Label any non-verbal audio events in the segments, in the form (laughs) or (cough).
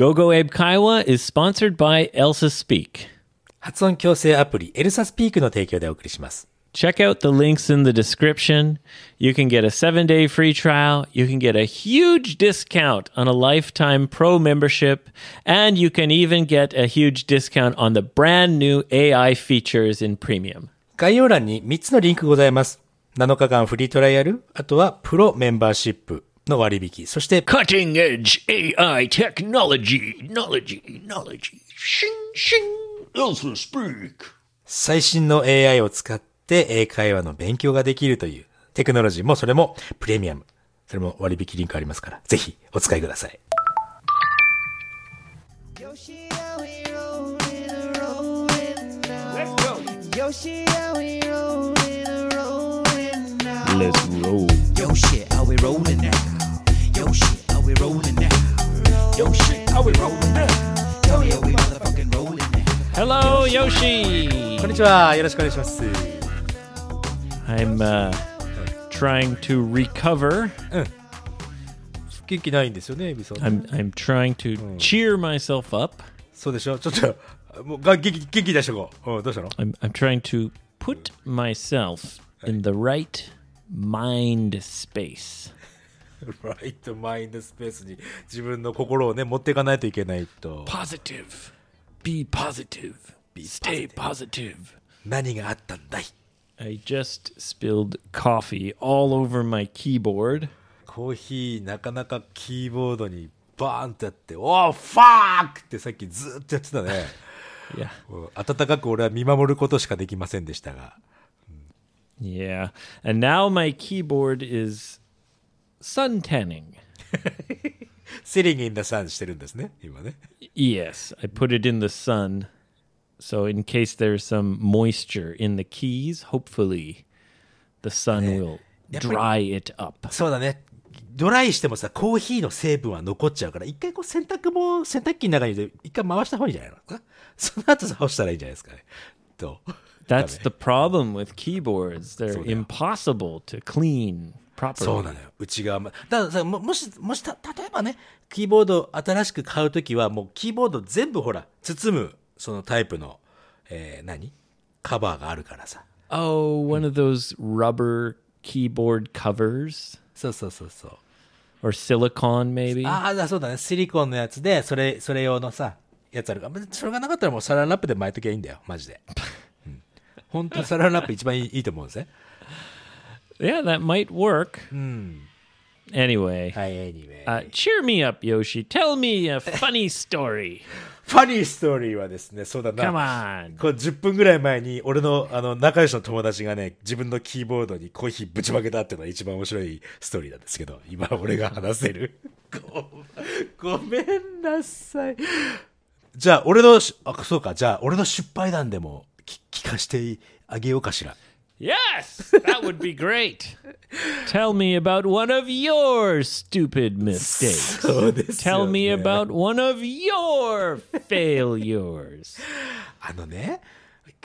GoGo Abe Kaiwa is sponsored by Elsa Speak. 発音矯正アプリエルサスピークの提供でお送りします。 Check out the links in the description. You can get a seven day free trial. You can get a huge discount on a lifetime pro membership. And you can even get a huge discount on the brand new AI features in premium. 概要欄に3つのリンクございます。7日間フリートライアル、あとはプロメンバーシップ の割引、そして Cutting edge AI technology, knowledge, knowledge. Shing, shing. Elsa Speak. 最新の AI を使って英会話の勉強ができるというテクノロジーもそれもプレミアム。それも割引リンクありますから、ぜひお使いください。Let's roll. Yo shit, how we rollin' now? Yo shit, how we rollin' now? Yo shit, how we rollin' now? Yo, yeah, we motherfucking rollin' now. Hello, Yoshi. こんにちは。よろしくお願いします。 I'm uh, trying to recover. 元気ないんですよね、エビさん。 I'm I'm trying to cheer myself up. そうでしょちょっと、もうが元気、元気出してこう。うん、どうしたの I'm I'm trying to put myself in the right mind space. ライトマインドスペースに自分の心をね、持っていかないといけないと。Positive. Be positive. Stay positive. 何があったんだい？I just spilled coffee all over my keyboard. コーヒーなかなかキーボードにバーンってやって、おーファークってさっきずーっとやってたね。うん温かく俺は見守ることしかできませんでしたが。Yeah. And now my keyboard is sun tanning. (laughs) セリングインダサンしてるんですね、今ね。 Yes, I put it in the sun. So, in case there's some moisture in the keys, hopefully the sun will dry it up. そうだね。ドライしてもさ、コーヒーの成分は残っちゃうから、一回こう洗濯も、洗濯機の中に入れて、一回回した方がいいんじゃないのかなその後干したらいいんじゃないですかね。と。 That's the problem with keyboards. They're そうだよ。 impossible to clean そう.なのよ。内側も。だからさ、ももし、もした、例えばね、キーボード新しく買うときは、もうキーボード全部ほら、包む、そのタイプの、えー、何？カバーがあるからさ。Oh, one of those rubber keyboard covers? そうそうそうそう。or silicone, maybe? ああ、そうだね。シリコンのやつで、それ、それ用のさ、やつあるかそれがなかったらもうサランラップで巻いときゃいいんだよ。マジで。うん。本当にサランラップ一番いいいいと思うんですね。Yeah, that might work. Anyway, はい、anyway。uh, cheer me up, Yoshi. Tell me a (laughs) funny story. ファニーストーリーはですね、そうだな。On. こう10分ぐらい前に、俺の、あの、仲良しの友達がね、自分のキーボードにコーヒーぶちまけたっていうのが一番面白いストーリーなんですけど、今俺が話せる。ご、ごめんなさい。じゃあ、俺のし、あ、そうか、じゃあ、俺の失敗談でも聞聞かしてあげようかしら。Yes, that would be great. Tell me about one of your stupid mistakes. そうですよ、Tell ね。me about one of your failures. あのね、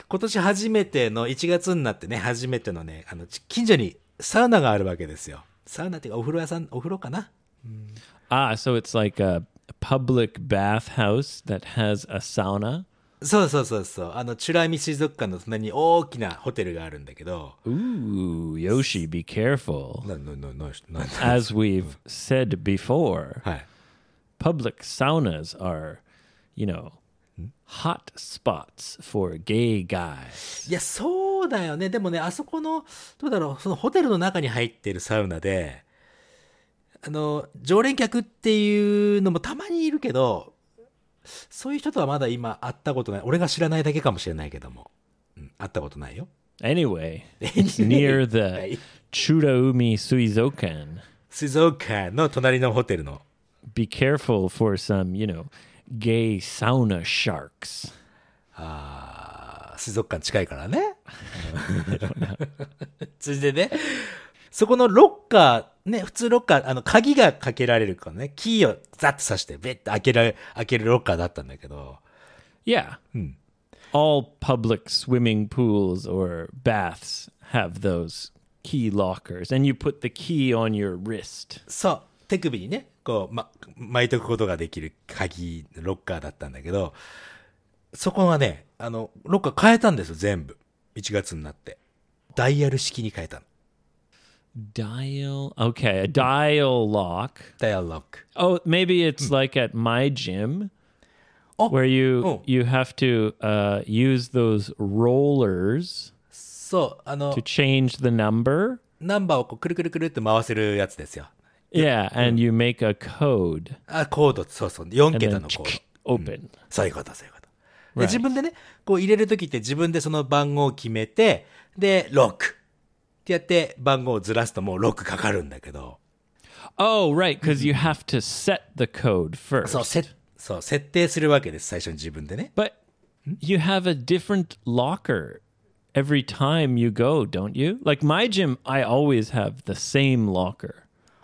今年初めての、1月になってね、初めてのね、あの、ち近所にサウナがあるわけですよ。サウナっていうか、お風呂屋さん、お風呂かな Ah, so it's like a public bathhouse that has a sauna. そうそうそうそう。あの、チュラミ水族館の隣に大きなホテルがあるんだけど、Ooh, Yoshi, be careful. As we've said before, はい。public saunas are, you know, hot spots for gay guys. いや、そうだよね。でもね、あそこの、どうだろう、そのホテルの中に入ってるサウナで、あの、常連客っていうのもたまにいるけど、そういう人とはまだ今会ったことない。俺が知らないだけかもしれないけども。う、会ったことないよ。Anyway, near the Churaumi 水族館。水族館の隣のホテルの。Be careful for some, you 水族館近いからね。(laughs) つ (laughs) いでね。そこのロッカー、ね、普通ロッカー、あの、鍵がかけられるからね、キーをザッと刺して、ベッと開けられ、開けるロッカーだったんだけど、Yeah. All public swimming pools or baths have those key lockers, and you put the key on your wrist. そう、手首にね、こう、ま、巻いとくことができる鍵、ロッカーだったんだけど、そこはね、あの、ロッカー変えたんですよ、全部。1月になって。ダイヤル式に変えたの。Dial. Okay, a dial lock. ダイヤルロック。Oh, maybe it's like at my gym あ where you oh. you have to uh, use those rollers そう、あの to、change the number. ナンバーをこうくるくるくるって回せるやつですよ。Yeah, and you make a code あ、コード、そうそう、4 and 桁のコード。open. そういうこと、そういうこと。で.自分でね、こう入れるときって自分でその番号を決めて、で、ロック。ってやって番号をずらすともうロックかかるんだけど、Oh, right, because you have to set the code そう、first. せ、そう、設定するわけです、最初に自分でね。But you have a different locker every time you go, don't you? Like my gym, I always have the same locker.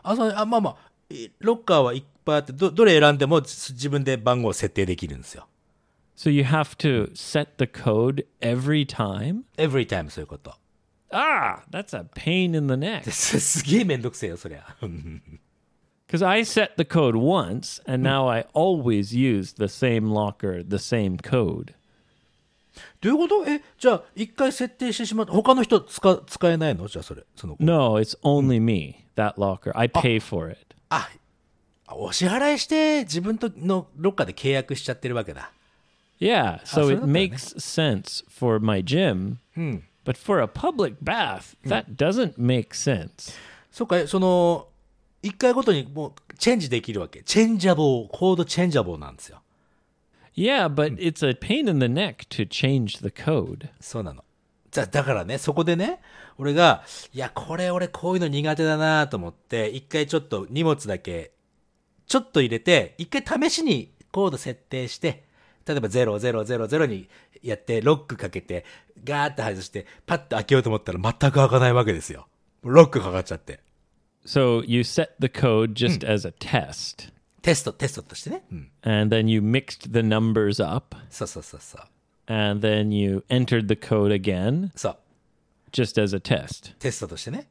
あ、そう、あ、まあまあ、いロッカーはいっぱいあって、ど、どれ選んでも自自分で番号を設定できるんですよ。So you have to set the code every time? every time そういうこと。Ah, that's a pain in the neck. (laughs) すすげえめんどくせえよ、そりゃ。 Because I set the code once, and now I always use the same locker, the same code. どういうことえ、じゃあ、一回設定してしまった。他の人使、使えないのじゃあ、それ。その子。 No, it's only me, that locker. I pay for it. あ、お支払いして自分とのロッカーで契約しちゃってるわけだ。 Yeah, so so it that's Hmm. makes sense for my gym. But for a public bath, Hmm. that doesn't make sense. そっか、えその、一回ごとにもうチェンジできるわけ。チェンジャボー、コードチェンジャボーなんですよ。Yeah, but it's a pain in the neck to change the code. そうなの。じゃだからね、そこでね、俺が、いや、これ俺こういうの苦手だなと思って、一回ちょっと荷物だけ、ちょっと入れて、一回試しにコード設定して、例えば0000にやって、ロックかけて、ガーって外して、パッと開けようと思ったら全く開かないわけですよ。ロックかかっちゃって。So you set the code just as a test, テスト、テストとしてね。うん。and then you mixed the numbers up, そうそうそうそう。and then you entered the code again, そう。just as a test. テストとしてね。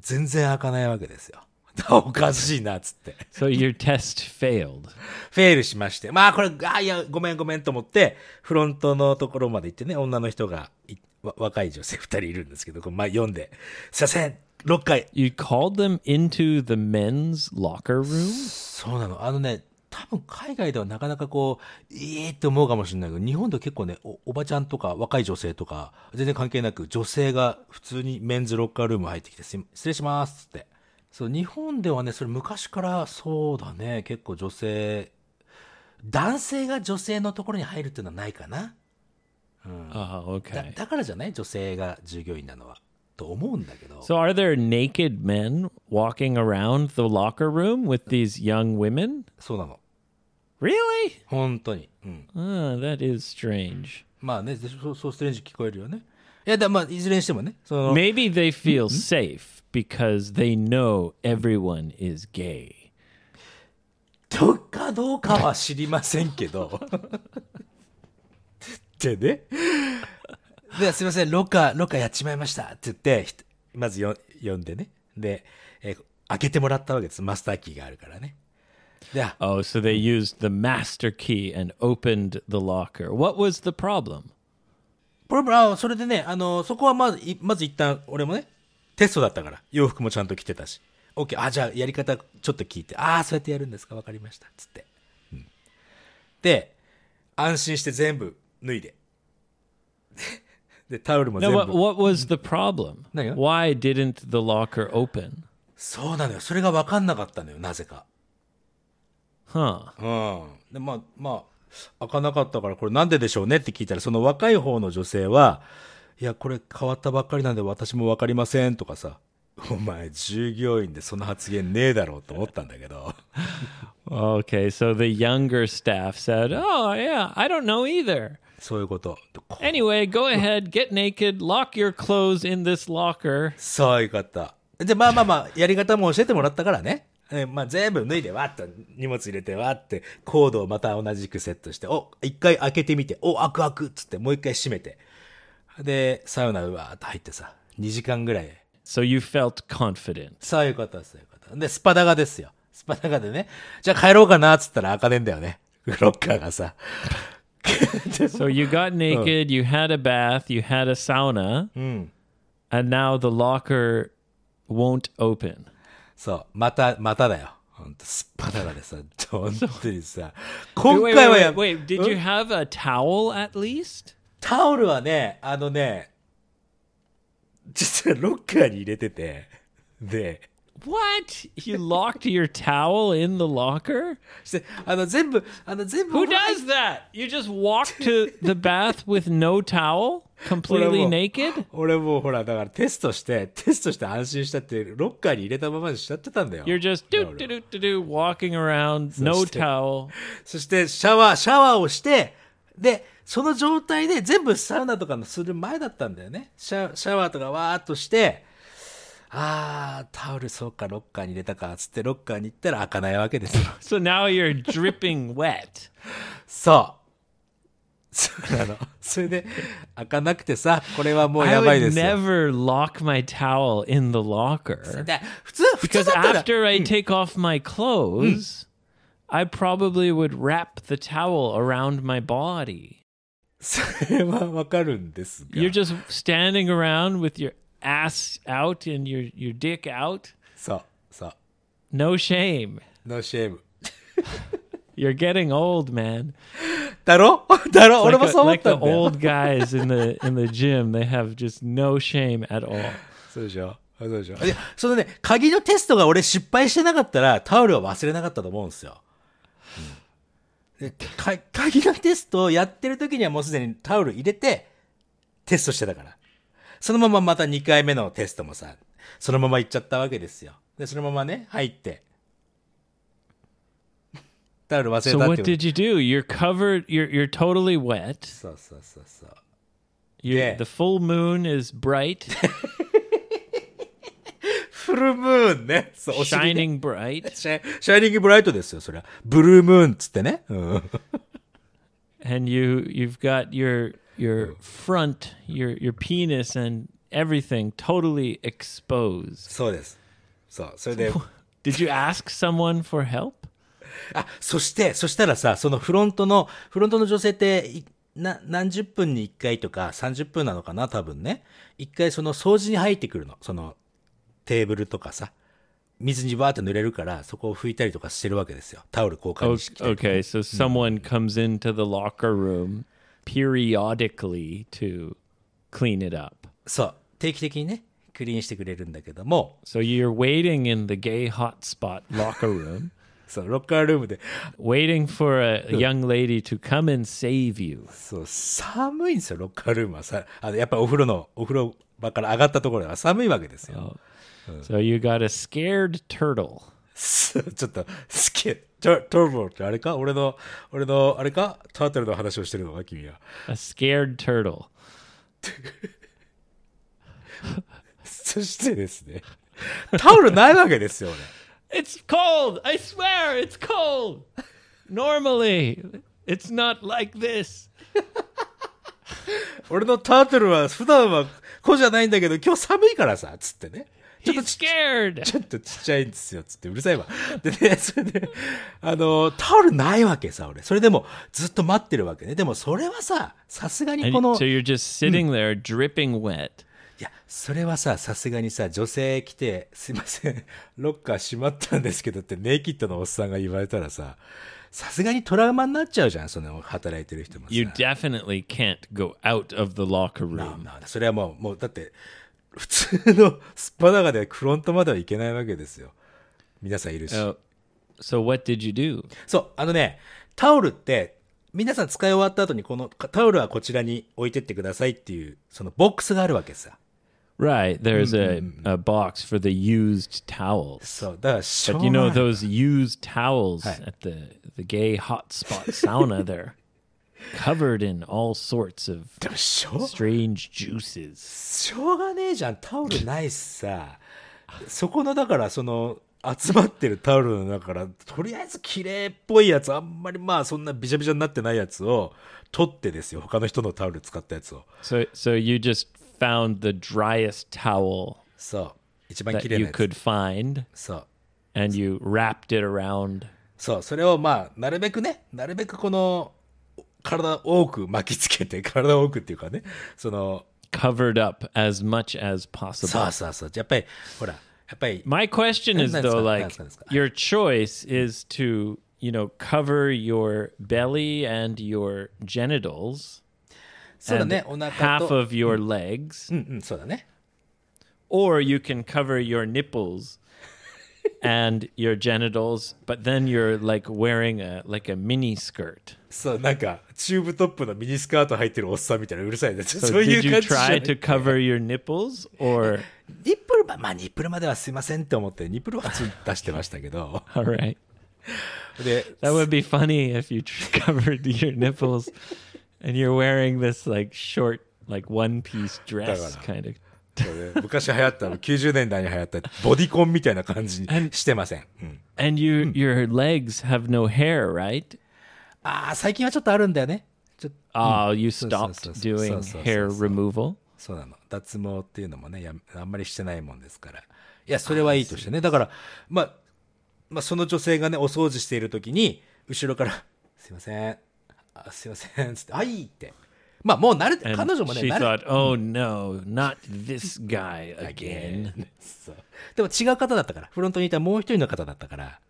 全然開かないわけですよ。(laughs) おかしいな、つって。So your test failed. フェールしまして。まあこれ、あ、いや、ごめんごめんと思って、フロントのところまで行ってね、女の人が、いわ若い女性二人いるんですけど、こうまあ読んで、すいません、6回。You called them into the men's locker room? そうなの。あのね、多分海外ではなかなかこう、いいって思うかもしれないけど、日本では結構ねお、おばちゃんとか若い女性とか、全然関係なく、女性が普通にメンズロッカールーム入ってきて、すい失礼しますっつって。そう、日本ではね、それ昔からそうだね、結構女性、男性が女性のところに入るっていうのはないかな。Oh, だ okay. だからじゃない？女性が従業員なのは。と思うんだけど。So are there naked men walking around the locker room with these young women? そうなの。Really? 本当に。うん。Ah, that is strange. まあね、そう、そうストレンジ聞こえるよね。いや、だまあ、いずれにしてもね、その、Maybe they feel safe because they know everyone is gay. どうかどうかは知りませんけど。ってね。で、すいません、ロッカー、ロッカーやっちまいましたって言って、ひまずよ読んでね。で、えー開けてもらったわけです。マスターキーがあるからね。で、あ Oh, so they used the master key and opened the locker. What was the problem? これあそれでね、あの、そこはまず、いまず一旦、俺もね、テストだったから、洋服もちゃんと着てたし。OK、あ、じゃあやり方ちょっと聞いて、ああ、そうやってやるんですかわかりました。つって。うんで、安心して全部脱いで。で、タオルも全 what, 部。what was the problem? Why didn't the locker open? そうなのよ。それが分かんなかったのよ、なぜか。Huh. うん。で、まあ、まあ、開かなかったから、これなんででしょうねって聞いたら、その若い方の女性は、いや、これ変わったばっかりなんで私も分かりませんとかさ、お前従業員でその発言ねえだろうと思ったんだけど、(laughs) Okay, so the younger staff said, Oh, yeah, I don't know either. そういうこと。Anyway, go ahead, get naked, lock your clothes in this locker. そういうこと。で、まあまあまあ、やり方も教えてもらったからね。えまあ全部脱いでわっと荷物入れてわってコードをまた同じくセットして、お、一回開けてみて、お、開く開くっつってもう一回閉めて。で、サウナうわーっと入ってさ、2時間ぐらい So you felt confident. そういうこと、そういうこと。で、スパダガですよ。スパナガでね、じゃあ帰ろうかなっつったら開かねえんだよね。ロッカーがさ。So you got naked, you had a bath, you had a sauna, うん。and now the locker won't open. そう、また、まただよ。ほんと、スパナガでさ、本当にさ、Wait, 今 wait, 回は wait, や wait, wait. Did you have a towel at least? タオルはね、あのね、実はロッカーに入れてて、で、What? You locked your towel in the locker? あの、全部、あの、全部、Who does that? You just walk to the bath with no towel, completely naked? 俺もうほら、だからテストして、テストして安心したって、ロッカーに入れたままにしちゃってたんだよ。You're just do do do do walking around, no towel. そして、シャワー、シャワーをして、で、その状態で全部サウナとかのする前だったんだよね。シャシャワーとかわーっとして、あー、タオルそうか、ロッカーに入れたか、つってロッカーに行ったら開かないわけですよ。(laughs) So now you're dripping wet. (laughs) そう。そうなの。それで、開かなくてさ、これはもう I やばい would ですよ。never lock my towel in the locker で普通、普通 because だったら、after I take off my clothes, I probably would wrap the towel around my body. それはわかるんですが。 You're just standing around with your ass out and your your dick out. そう、そう。 No shame. ノーシェーム。 You're getting old, man. だろだろ俺 Like, も a- そう思っ like た the んだよ。 old (laughs) guys in the in the gym, they have just no shame at all. (laughs) そうでしょそうでしょいや、そのね、鍵のテストが俺失敗してなかったら、タオルは忘れなかったと思うんですよ。 鍵のテストをやってる時にはもうすでにタオル入れて、テストしてたから。そのまままた2回目のテストもさ、そのまま行っちゃったわけですよ。で、そのままね、入って。タオル忘れた So って what こと did you do? You're covered. You're you're totally wet. そうそうそうそう。You, Yeah. The full moon is bright, (laughs) フルムーンね。そう、お尻ね shining bright, シャイシャイニングブライトですよ、そりゃ。ブルームーンっつってね。うん。(laughs) and you you've got your your front, your your penis and everything totally exposed. そうです。そう。それで、(laughs) Did you ask someone for help? あ、そして、そしたらさ、そのフロントの、フロントの女性って、いな、何十分に1回とか30分なのかな、多分ね。一回その掃除に入ってくるの。その、テーブルとかさ。水にバーって濡れるから、そこを拭いたりとかしてるわけですよ。タオル交換してきたりとか Okay, so someone comes into the locker room periodically to clean it up. そう。定期的にね、クリーンしてくれるんだけども、So you're waiting in the gay hotspot locker room, そう、ロッカールームで、waiting for a, a young lady to come and save you. そう、寒いんですよ、ロッカールームはさ。あの、やっぱお風呂の、お風呂場から上がったところが寒いわけですよ。So you got a scared turtle. (laughs) ちょっと、すげえ、トトルボってあれか？俺の、俺の、あれか？タートルの話をしてるのか君は。A scared turtle. (laughs) そしてですね、タオルないわけですよ、It's cold. I swear it's cold. Normally, it's not like this. 俺。(laughs) 俺のタートルは普段はこうじゃないんだけど、今日寒いからさ、つってね。ちょっとち.ちょっとちっちゃいんですよ、つってうるさいわ。でね、それで、(laughs) あの、タオルないわけさ、俺。それでもずっと待ってるわけね。でもそれはさ、さすがにこの、so you're just sitting there dripping wet. いや、それはさ、さすがにさ、女性来て、すいません、ロッカー閉まったんですけどって、ネイキッドのおっさんが言われたらさ、さすがにトラウマになっちゃうじゃん、その働いてる人もさ。You definitely can't go out of the locker な room. なそれはもう、もう、だって、普通のスパダガでフロントまでは行けないわけですよ。皆さんいるし。Oh, so what did you do? そう、あのね、タオルって、皆さん使い終わった後に、このタオルはこちらに置いてってくださいっていう、そのボックスがあるわけさ。Right, there's a, a box for the used towels. そう、だからしょう But you が know those used towels at the the gay hotspot sauna they're covered in all sorts of でもしょう strange juices. しょうがねえじゃん、タオルないしさ。そこの、だから、その、集まってるタオルの中から、とりあえず綺麗っぽいやつ、あんまりまあそんなビシャビシャになってないやつを取ってですよ。他の人のタオル使ったやつを。So so you just found the driest towel そう。一番綺 that 麗な you やつ。 could find そう。 and you wrapped it around. そう、それをまあ、なるべくね、なるべくこの、体多く巻きつけて、体多くっていうかね、その、 covered up as much as そ possible. うそうそう。やっぱり、ほら、やっぱり、 My question is That's though, fine, like that's fine, that's fine. your choice is to, you know, cover your belly and your genitals そうだ and ね、お腹 half と、 of your legs, うんうん、そうだね。 or you can cover your nipples (laughs) and your genitals, but then you're like wearing a like a mini skirt. そう、なんか、チューブトップのミニスカート入ってるおっさんみたいなうるさいね。 So そう(laughs) い did う you 感じじゃな try い to cover your nipples or (laughs) ニップルま、まあ、ニップルまではすいませんって思って、ニップルは普通に出してましたけど。 all right? で、 That would be funny if you tr- covered your nipples and you're wearing this like short like one piece dress kind of (laughs) 昔流行ったの、90年代に流行ったボディコンみたいな感じ (laughs) してません。ああ、最近はちょっとあるんだよね。ああ、そうなの。脱毛っていうのもね、あんまりしてないもんですから。いや、それはいいとしてね。だから、まあ、まあ、その女性がね、お掃除しているときに、後ろから、(laughs) すいません、あすいません。つって、あ、いいって。まあ、もう慣れて、彼女もね、she thought, oh no, not this guy (laughs) again. そうでも違う方だったから。フロントにいたもう一人の方だったから。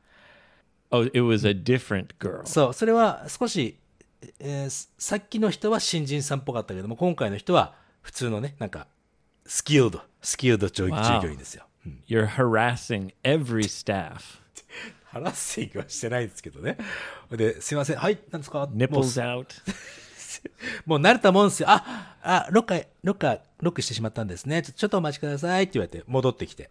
Oh, it was a different girl. そう、それは少し、えーさっきの人は新人さんっぽかったけども、今回の人は普通のね、なんか、スキルド、スキルド従 Wow. 従業員ですよ。うん You're harassing every staff. ハラッシングはしてないんですけどね。で、すいません、はい、なんですか？Nipples out. (laughs) もう慣れたもんですよ。あ、あ、ロッカー、ロッカー、ロックしてしまったんですね。ちょっとお待ちくださいって言われて、戻ってきて。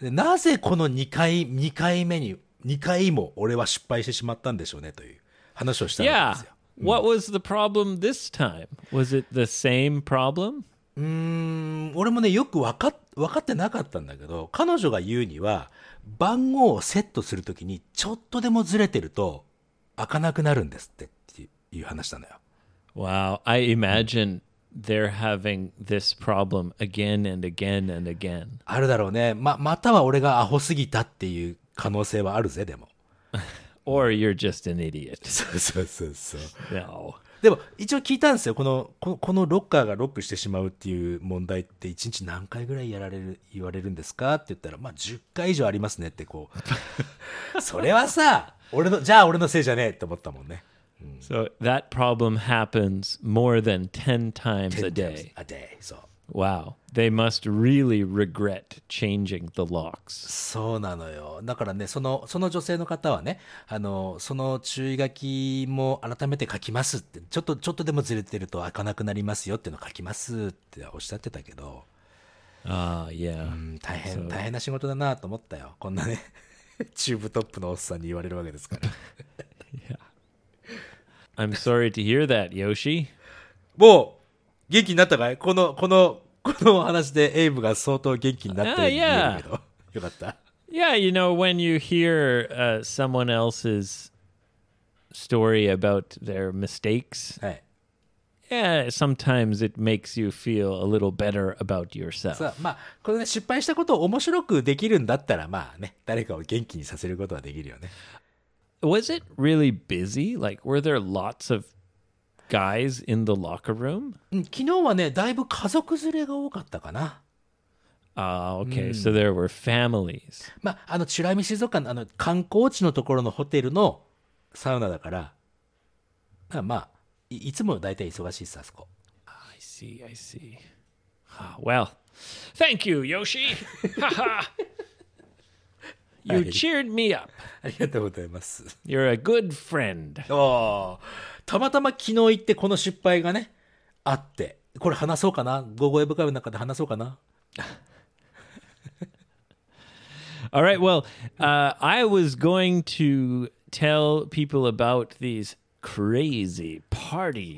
でなぜこの2回、2回目に、2回も俺は失敗してしまったんでしょうねという話をしたわけ Yeah. ですよ。What was the problem this time? Was it the same problem? うーん、俺もね、よく分かっ、分かってなかったんだけど、彼女が言うには、番号をセットするときに、ちょっとでもずれてると、開かなくなるんですって、っていう話なのよ。Wow. I imagine they're having this problem again and again and again. あるだろうね。ま、または俺がアホすぎたっていう可能性はあるぜ、でも。(laughs) Or you're just an idiot. (laughs) そうそうそうそう。No. でも、一応聞いたんですよ。この、この、このロッカーがロックしてしまうっていう問題って、一日何回ぐらいやられる、言われるんですかって言ったら、まあ、10回以上ありますねって、こう。(laughs) それはさ、俺の、じゃあ俺のせいじゃねえって思ったもんね。So that problem happens more than 10 times a day. A day. そう。Wow. They must really regret changing the locks. そうなのよ。だからね、その、その女性の方はね、あの、その注意書きも改めて書きますって、ちょっと、ちょっとでもずれてると開かなくなりますよっていうの書きますっておっしゃってたけど、Ah, yeah. うん、大変、大変な仕事だなと思ったよ。こんなね、(laughs) チューブトップのおっさんに言われるわけですから。(laughs) I'm sorry to hear that, Yoshi. (laughs) もう、元気になったかいこの、この、この話でエイブが相当元気になってあるけど。よかった。Yeah, you know, when you hear uh, someone else's story about their mistakes, はい。yeah, sometimes it makes you feel a little better about yourself. さあ、まあ、このね、失敗したことを面白くできるんだったら、まあね、誰かを元気にさせることはできるよね。Was it really busy? Like, were there lots of guys in the locker room? うん昨日はね、だいぶ家族連れが多かったかな。Ah, okay. So there were families. まあ、あの、チュラミ水族館のあの、観光地のところのホテルのサウナだから、だからまあ、いいつも大体忙しいさ、あそこ。I see, I see. Ah, well, thank you, Yoshi. Haha. you cheered me up. ありがとうございます。You're a good friend. ああ、たまたま昨日行ってこの失敗がね、あって、これ話そうかな、ゴーゴエブカイブの中で話そうかな？(laughs) All right, well,、uh, I was going to tell people about these crazy parties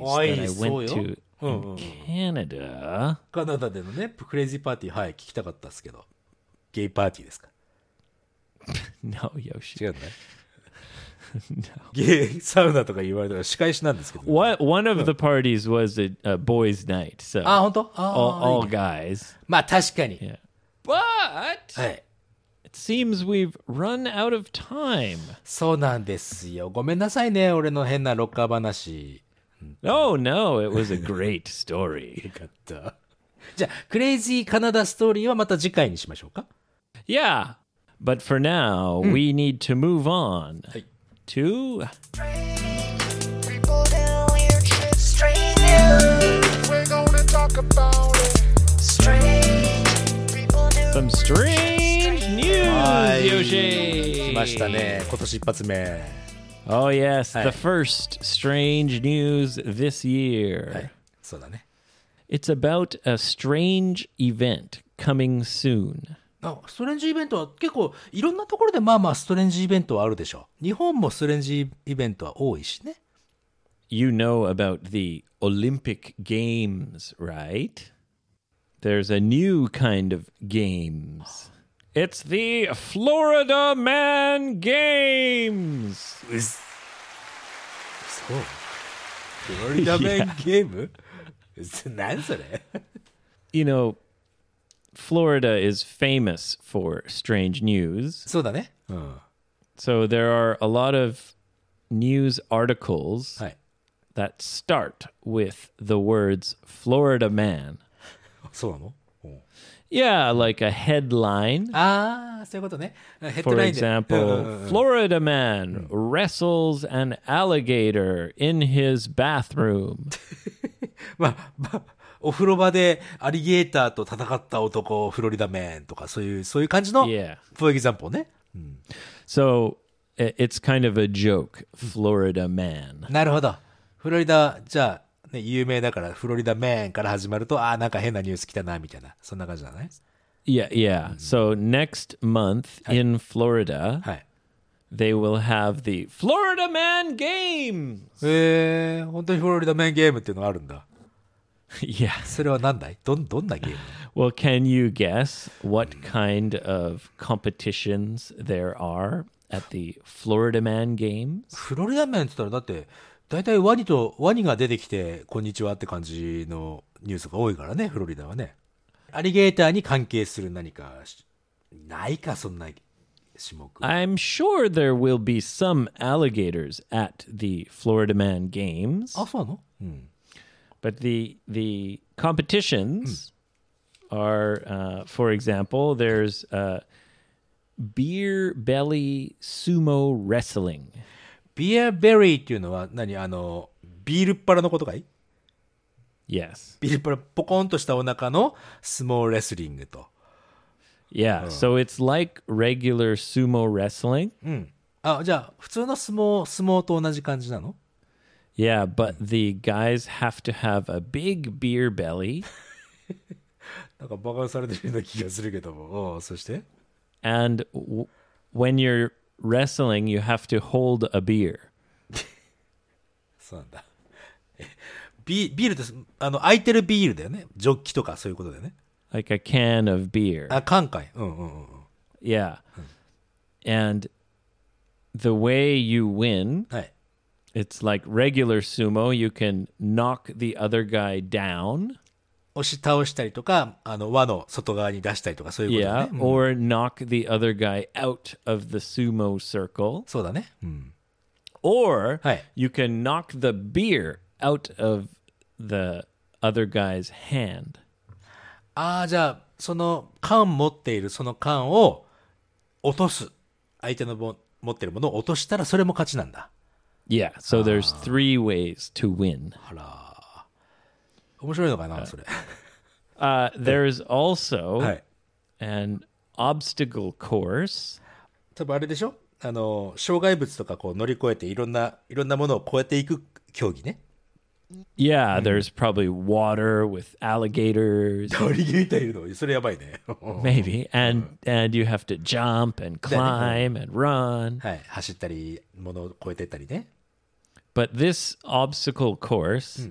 カナダでのね、クレイジーパーティー、はい、聞きたかったですけど、ゲイパーティーですか？(laughs) 違うね。ゲイサウナとか言われたら仕返しなんですけど。What one of the parties was a, a boys' night, so あ、本当あ all, all ね guys. まあ確かに。Yeah. But はい。it seems we've run out of time. そうなんですよ。ごめんなさいね、俺の変なロッカー話。Oh, no, it was a great story. よかった。じゃあ、クレイジーカナダストーリーはまた次回にしましょうか。Yeah. But for now, we need to move on Hey. to People do weird shit. Strange news. We're gonna talk about it. Strange. People do some strange news, はい。 Yoshi. 来ましたね。今年一発目。 Oh, yes, Hey. the first strange news this year. はい。そうだね。 It's about a strange event coming soon. あストレンジイベントは結構いろんなところでまあまあストレンジイベントはあるでしょう。日本もストレンジイベントは多いしね。You know about the Olympic Games, right? There's a new kind of games. It's the Florida Man Games. うっそう。フロリダメンゲーム何それ You know, Florida is famous for strange news. そうだね。うん。 So there are a lot of news articles はい。 that start with the words Florida man. そうなのうん Yeah, like a headline. ああ、そういうことね。ヘッド For ラインで。うんうん example, うん (laughs) Florida man wrestles an alligator in his bathroom. ま(laughs) あ、まあ、 お風呂場でアリゲーターと戦った男、フロリダメンとか、そういう、そういう感じの、Yeah. フォーエグザンポね。So it's kind of a joke, Florida man. なるほど。フロリダ、じゃあ、ね、有名だから、フロリダメンから始まると、ああ、なんか変なニュース来たな、みたいな。そんな感じじゃない Yeah, yeah. So next month in Florida, はい。they will have the Florida Man Games. えー、本当にフロリダメンゲームっていうのがあるんだ。Yeah. それは何だいどん、どんなゲーム Well, can you guess what kind of competitions there are at the Florida Man Games? フロリダメンって言ったら、だって、大体ワニと、ワニが出てきて、こんにちはって感じのニュースが多いからね、フロリダはね。アリゲーターに関係する何かし、ないか、そんな種目。I'm sure there will be some alligators at the Florida Man Games, あ、そうなのうん。but the the competitions are, uh, for example, there's uh, beer belly sumo wrestling. ビアベリーっていうのは何あの、ビールっ腹のことかい Yes. ビールっ腹、ポコンとしたお腹の相撲レスリングと。 Yeah. So it's like regular sumo wrestling. うん。あ、じゃあ、普通の相撲、相撲と同じ感じなの Yeah, but the guys have to have a big beer belly (laughs) なんか馬鹿にされてるような気がするけども。おうそして and w- when you're wrestling you have to hold a beer. (laughs) そうなんだ。えビビールって、あの、空いてるビールだよね。ジョッキとかそういうことだよね。 Like a can of beer. あ、缶かい。うんうんうんうん。 Yeah. And the way you win, はい。 It's like regular sumo, you can knock the other guy down. 押し倒したりとか、あの、輪の外側に出したりとかそういうことだ Yeah. ね。うん Or knock the other guy out of the sumo circle. そうだね。うん。Or Hi. you can knock the beer out of the other guy's hand. ああ、じゃあ、その缶持っているその缶を落とす。相手のも持ってるものを落としたらそれも勝ちなんだ。Yeah. So there's three ways to win. (laughs) あら。面白いのかな、それ。 Uh, there's also はい。 an obstacle course. 多分あれでしょあの、障害物とかこう乗り越えていろんな、いろんなものを越えていく競技ね。 Yeah, there's probably water with alligators, (laughs) アリゲーターいるのそれやばいね。 maybe, (laughs) and and you have to jump and climb and run. はい。走ったり、物を越えていったりね。 But this obstacle course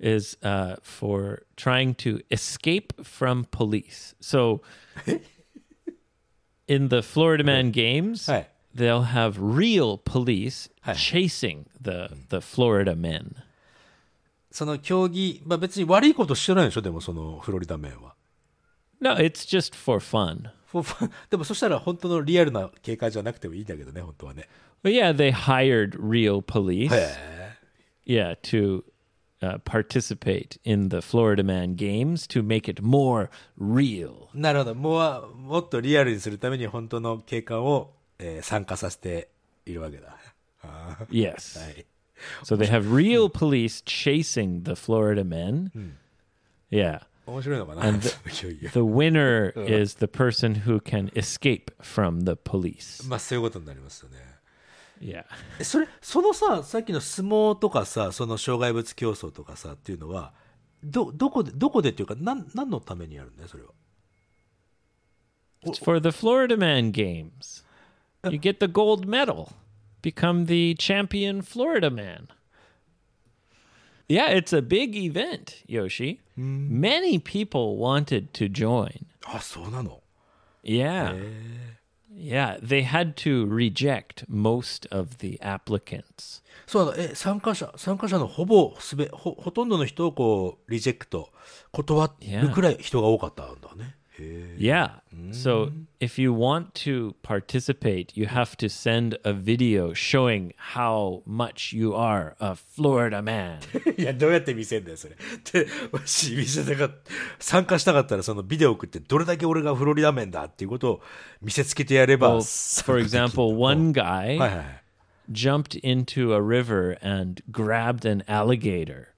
is uh, for trying to escape from police. So (laughs) in the Florida Man games, Hey. they'll have real police Hey. chasing the the Florida men. その競技、まあ別に悪いことしてないでしょでもそのフロリダ面は。 No, it's just for fun. でもそしたら本当のリアルな警官じゃなくてもいいんだけどね、本当はね。Yeah, they hired real police. Yeah, to uh, participate in the Florida Man games to make it more real. なるほど。もう、もっとリアルにするために本当の警官を、えー参加させているわけだ。あ Yes. ーはい。So they have real police chasing the Florida men. Yeah. 面白いのかな And いよいよ The winner is the person who can escape from the police. まあそういうことになりますよね。Yeah. えそれ、そのさ、さっきの相撲とかさ、その障害物競争とかさっていうのは、ど、どこで、どこでっていうか、なん、何のためにやるんだよ、それは。It's for the Florida Man games. You get the gold medal. Become the champion Florida Man. Yeah, it's a big event, Yoshi. Many people wanted to join. あ、そうなの Yeah. Yeah, they had to reject most of the applicants. そうなの、え、参加者、参加者のほぼすべ、ほ、ほとんどの人をこう、リジェクト、断るくらい人が多かったんだね。へえ。 Yeah. So if you want to participate, you have to send a video showing how much you are a Florida man. (laughs) いや、どうやって見せんだよ、それ。で、もし見せたかっ参加したかったら、そのビデオ送って、どれだけ俺がフロリダ面だっていうことを見せつけてやれば。 Well, (laughs) for example, one はい guy はいはい。 jumped into a river and grabbed an alligator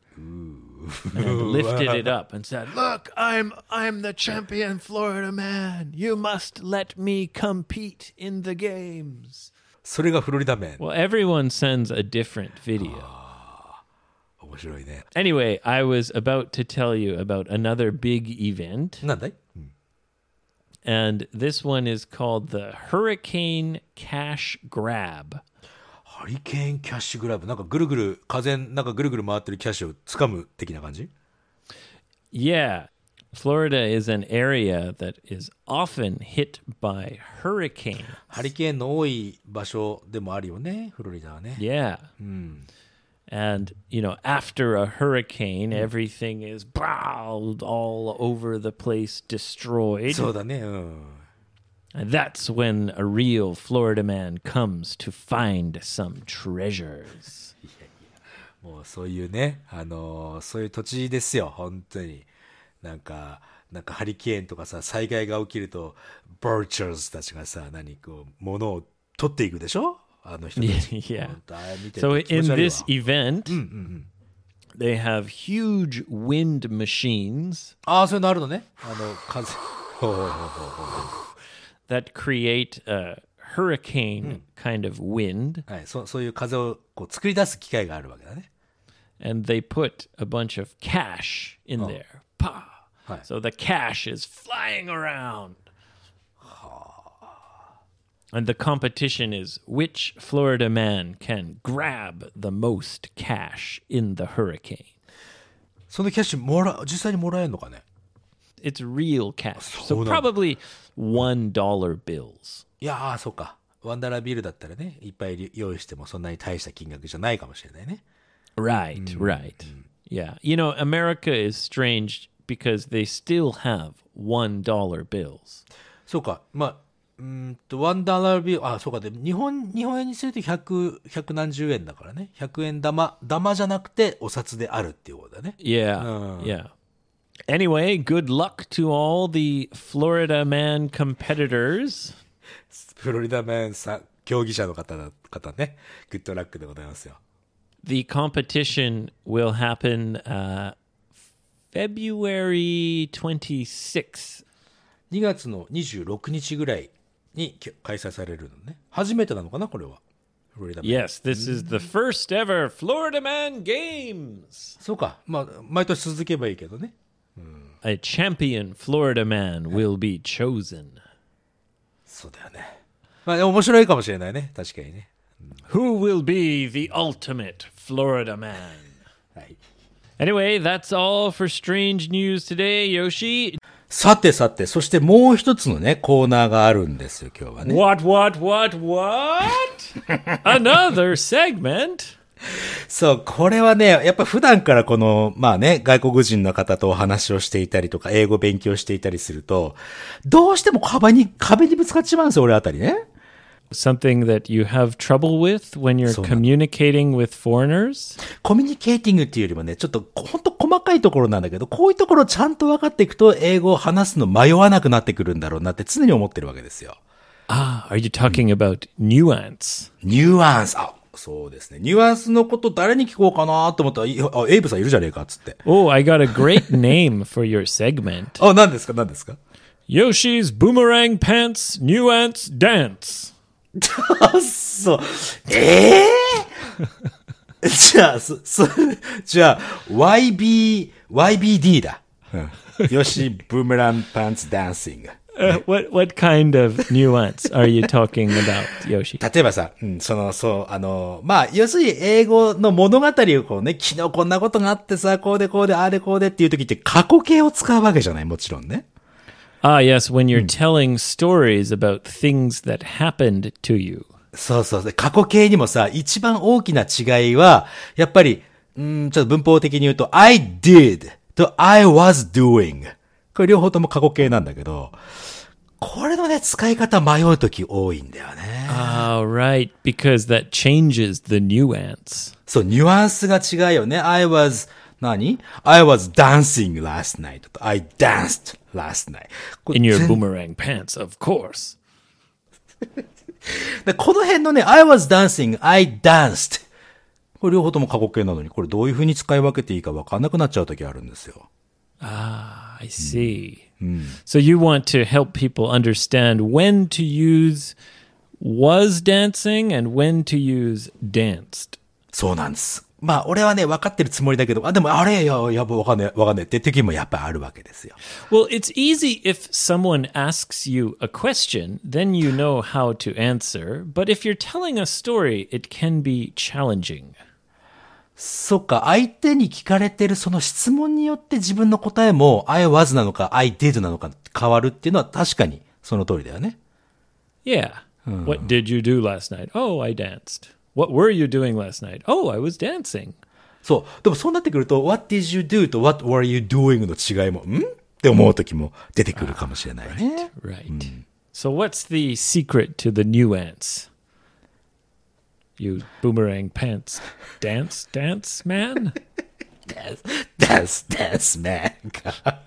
and lifted it up and said, "Look, I'm I'm the champion Florida man. You must let me compete in the games." それがフロリダ面。 Well, everyone sends a different video. 面白いね。 Anyway, I was about to tell you about another big event, なんだい and this one is called the Hurricane Cash Grab. ハリケーンキャッシュグラブ。なんかぐるぐる、風なんかぐるぐる回ってるキャッシュを掴む的な感じ Yeah. Florida is an area that is often hit by hurricanes. ハリケーンの多い場所でもあるよね、フロリダはね。Yeah. And, you know, after a hurricane, everything is bowed all over the place, destroyed. そうだね、うん。And that's when a real Florida man comes to find some treasures. (laughs) もうそういうね、あのーそういう土地ですよ、本当に。なんか、なんかハリケーンとかさ、災害が起きると、バーチャーズたちがさ、何こう、物を取っていくでしょ？あの人たち。(laughs) Yeah. 本当あれ見て So て気持 in ち悪いわ this event, they have huge wind machines (laughs) ああ、そういうのあるのね。あの、風。ほうほうほうほう that create a hurricane kind of wind, はい、そそういう風をこう作り出す機械があるわけだね。 and they put a bunch of cash in there. Pa. Hi. So the cash is flying around. And the competition is which Florida man can grab the most cash in the hurricane. そのキャッシュもら、実際にもらえるのかね It's real cash. So So no. probably $1 bills. いやー、そうか。ワンダラービールだったらね、いっぱい用意してもそんなに大した金額じゃないかもしれないね。Right, right. Yeah. You know, America is strange because they still have $1 bills. そうか。まあ、うーんと、ワンダラービール、あ、そうか。で、日本、日本円にすると100、100何十円だからね。100円玉、玉じゃなくてお札であるっていうことだね。Yeah. Yeah. Anyway, good luck to all the Florida man competitors. フロリダメンさ、競技者の方だ、方ね。グッドラックでございますよ。 The competition will happen uh, February 26th. 2月の26日ぐらいにき開催されるのね。初めてなのかなこれは。フロリダメン Yes, this is the first ever Florida Man Games. そうか。まあ、毎年続けばいいけどね。 A champion Florida man will be chosen. そうだよね。まあ、面白いかもしれないね。確かにね。 Who will be the ultimate Florida man? はい。 Anyway, that's all for strange news today, Yoshi. さてさて、そしてもう一つのね、コーナーがあるんですよ、今日はね。 What, what, what, what? (laughs) Another segment? そう、これはね、やっぱ普段からこの、まあね、外国人の方とお話をしていたりとか、英語勉強していたりすると、どうしても壁に、壁にぶつかっちまうんですよ、俺あたりね。Something that you have trouble with when you're communicating with foreigners? コミュニケーティングっていうよりもね、ちょっとほんと細かいところなんだけど、こういうところちゃんと分かっていくと、英語を話すの迷わなくなってくるんだろうなって常に思ってるわけですよ。Ah, are you talking about nuance? ニュアンス、あ、そうですね。ニュアンスのこと誰に聞こうかなと思ったら、いあ、エイブさんいるじゃねえかっつって。Oh, I got a great name for your segment. (laughs) あ、何ですか？何ですか？Yoshi's Boomerang Pants Nuance Dance. (laughs) そう。ええ (laughs) じゃあ、そ、そ、じゃあ、YB、YBD だ。うん。よし、ブーメランパンツダンシング。Uh, what, what kind of nuance are you talking about, Yoshi? 例えばさ、その、そう、あの、まあ、要するに英語の物語をこうね、昨日こんなことがあってさ、こうでこうで、あれこうでっていう時って過去形を使うわけじゃない、もちろんね。Ah, yes, when you're telling stories about things that happened to you.、そうそう、過去形にもさ、一番大きな違いは、やっぱり、うんちょっと文法的に言うと、I did と I was doing。これ両方とも過去形なんだけど、これのね、使い方迷うとき多いんだよね。Ah, right, because that changes the nuance. そう、ニュアンスが違うよね。I was, 何 ?I was dancing last night と I danced last night. In your 全 boomerang pants, of course. でこの辺のね、I was dancing, I danced. これ両方とも過去形なのに、これどういう風に使い分けていいか分かんなくなっちゃうときあるんですよ。Ah, I see. So you want to help people understand when to use was dancing and when to use danced. そうなんです。まあ、俺はね、分かってるつもりだけど、あ、でも、あれ、いや、やば、分かんねえ、分かんねえって時もやっぱあるわけですよ。 Well, it's easy if someone asks you a question, then you know how to answer. But if you're telling a story, it can be challenging. そっか、相手に聞かれてるその質問によって自分の答えも、I was なのか、I did なのか変わるっていうのは確かにその通りだよね。Yeah. What did you do last night? Oh, I danced. What were you doing last night? Oh, I was dancing. そう。でもそうなってくると、what did you do と what were you doing の違いも、んって思う時も出てくるかもしれないね。Right. So, what's the secret to the nuance? You boomerang pants dance, dance man? dance, dance, man か。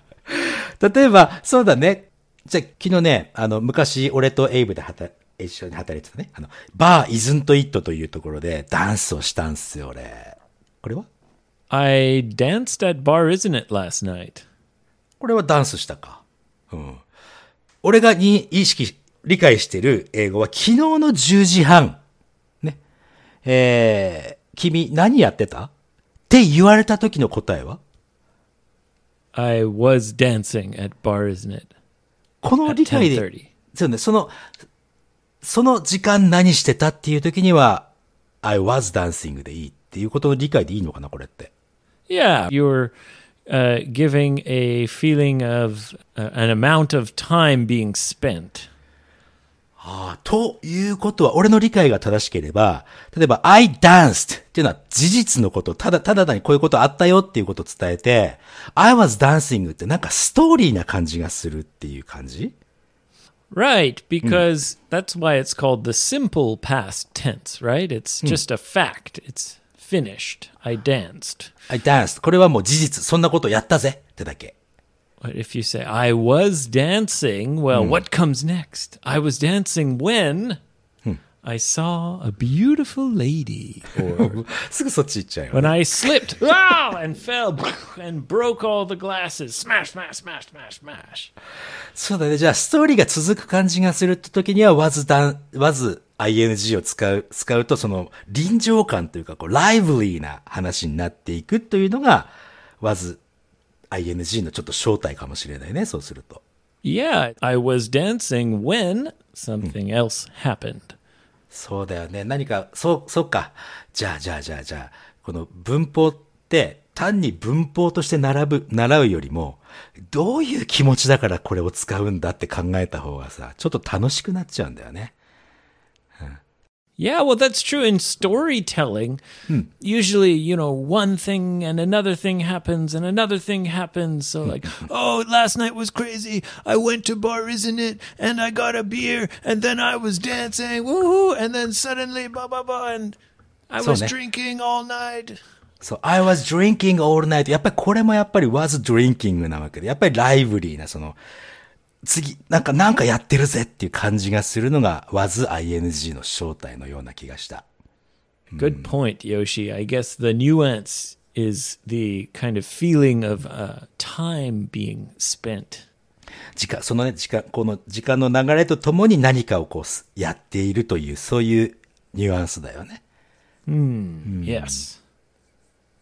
例えば、そうだね。じゃあ、昨日ね、あの、昔、俺とエイブで働、一緒に働いてたね。あの、バーイズントイットというところでダンスをしたんすよ、俺。これは？I danced at Bar Isn't It last night. これはダンスしたか。うん。俺がに意識、理解してる英語は昨日の10時半。ね。えー、君何やってたって言われた時の答えは I was dancing at Bar Isn't It この理解で、10:30. そうね、その、その時間何してたっていう時には、I was dancing でいいっていうことの理解でいいのかな、これって。Yeah, you're uh, giving a feeling of uh, an amount of time being spent. ああ、ということは、俺の理解が正しければ、例えば、I danced っていうのは事実のこと、ただ、ただ単にこういうことあったよっていうことを伝えて、I was dancing ってなんかストーリーな感じがするっていう感じ Right, because that's why it's called the simple past tense, right? It's just a fact. It's finished. I danced. ?I danced. これはもう事実、そんなことやったぜってだけ。If you say, I was dancing, well, what comes next? I was dancing when I saw a beautiful lady. Or when I slipped ah, and fell and broke all the glasses. Smash, smash, smash, smash, smash. そうだね。じゃあ、ストーリーが続く感じがするって時には、was done, was ing を使う、使うと、その、臨場感というか、こう、ライブリーな話になっていくというのが、was ing のちょっと正体かもしれないね。そうすると。Yeah, I was dancing when something else happened. そうだよね。何か、そう、そうか。じゃあ、じゃあ、じゃあ、じゃあ、この文法って、単に文法として習う、習うよりも、どういう気持ちだからこれを使うんだって考えた方がさ、ちょっと楽しくなっちゃうんだよね。Yeah, well, that's true. In storytelling, usually, you know, one thing and another thing happens and another thing happens. So, like, oh, last night was crazy. I went to bar, isn't it? And I got a beer and then I was dancing, woohoo. And then suddenly, blah, blah, blah. And I So was ne- drinking all night. そう、I was drinking all night. やっぱりこれもやっぱり was drinking なわけで、やっぱりライブリーな、その、 次、なんか、なんかやってるぜっていう感じがするのが was ing の正体のような気がした。Good point, Yoshi. I guess the nuance is the kind of feeling of uh, time being spent. 時間、そのね、時間、この時間の流れとともに何かをこうす、やっているという、そういうニュアンスだよね。Yes.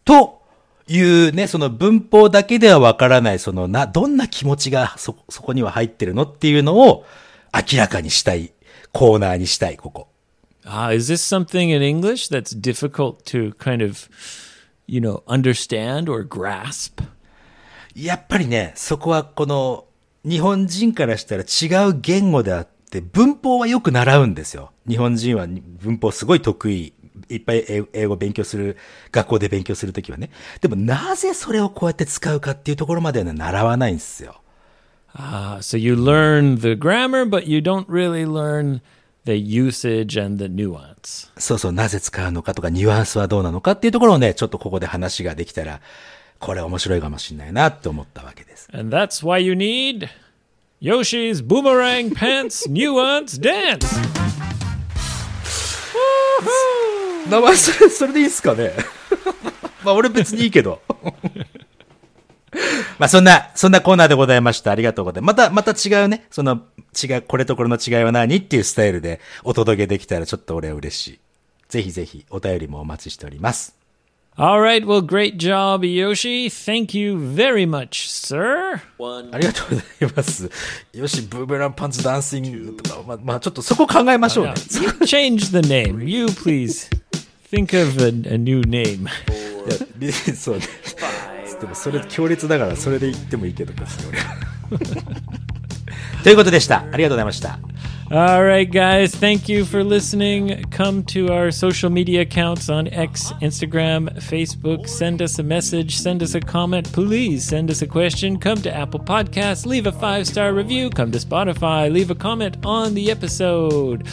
というね、その文法だけではわからない、そのな、どんな気持ちがそ、そこには入ってるのっていうのを明らかにしたい、コーナーにしたい、ここ。Ah, is this something in English that's difficult to kind of, you know, understand or grasp? やっぱりね、そこはこの、日本人からしたら違う言語であって、文法はよく習うんですよ。日本人は文法すごい得意。いっぱい英語勉強する、学校で勉強するときはね。でもなぜそれをこうやって使うかっていうところまではね、習わないんですよ。Ah, so you learn the grammar, but you don't really learn the usage and the nuance. そうそう、なぜ使うのかとか、ニュアンスはどうなのかっていうところをね、ちょっとここで話ができたら、これ面白いかもしれないなって思ったわけです。And that's why you need Yoshi's Boomerang Pants (laughs) Nuance Dance. (laughs) 名前それ、それでいいっすかね？(laughs) まあ俺別にいいけど。(laughs) まあそんな、そんなコーナーでございました。ありがとうございます。また、また違うね、その、違う、これとこれの違いは何っていうスタイルでお届けできたらちょっと俺は嬉しい。ぜひぜひお便りもお待ちしております。All right, well, great job, Yoshi. Thank you very much, sir. ありがとうございます。よし、ブーメランパンツダンシングとか、まあ、まあちょっとそこ考えましょうね。You change the name. You (laughs) please think of a, a new name. (laughs) いやリそうね。でもそれ強烈だからそれで言ってもいいけど別に俺はということでした。ありがとうございました。 All right, (laughs) guys. Thank you for listening. Come to our social media accounts on X, Instagram, Facebook. Send us a message. Send us a comment. Please send us a question. Come to Apple Podcasts. Leave a five star review. Come to Spotify. Leave a comment on the episode.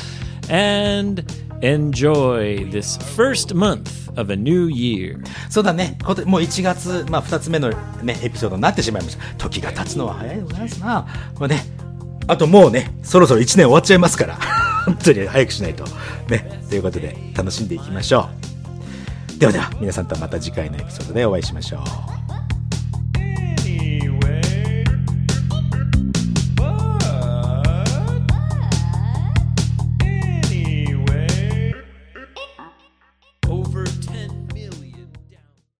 And enjoy this first month of a new year. そうだね。もう1月、まあ2つ目のね、エピソードになってしまいました。時が経つのは早いでございますな。これね、あともうね、そろそろ1年終わっちゃいますから。本当に早くしないと。ね。ということで、楽しんでいきましょう。ではでは、皆さんとまた次回のエピソードでお会いしましょう。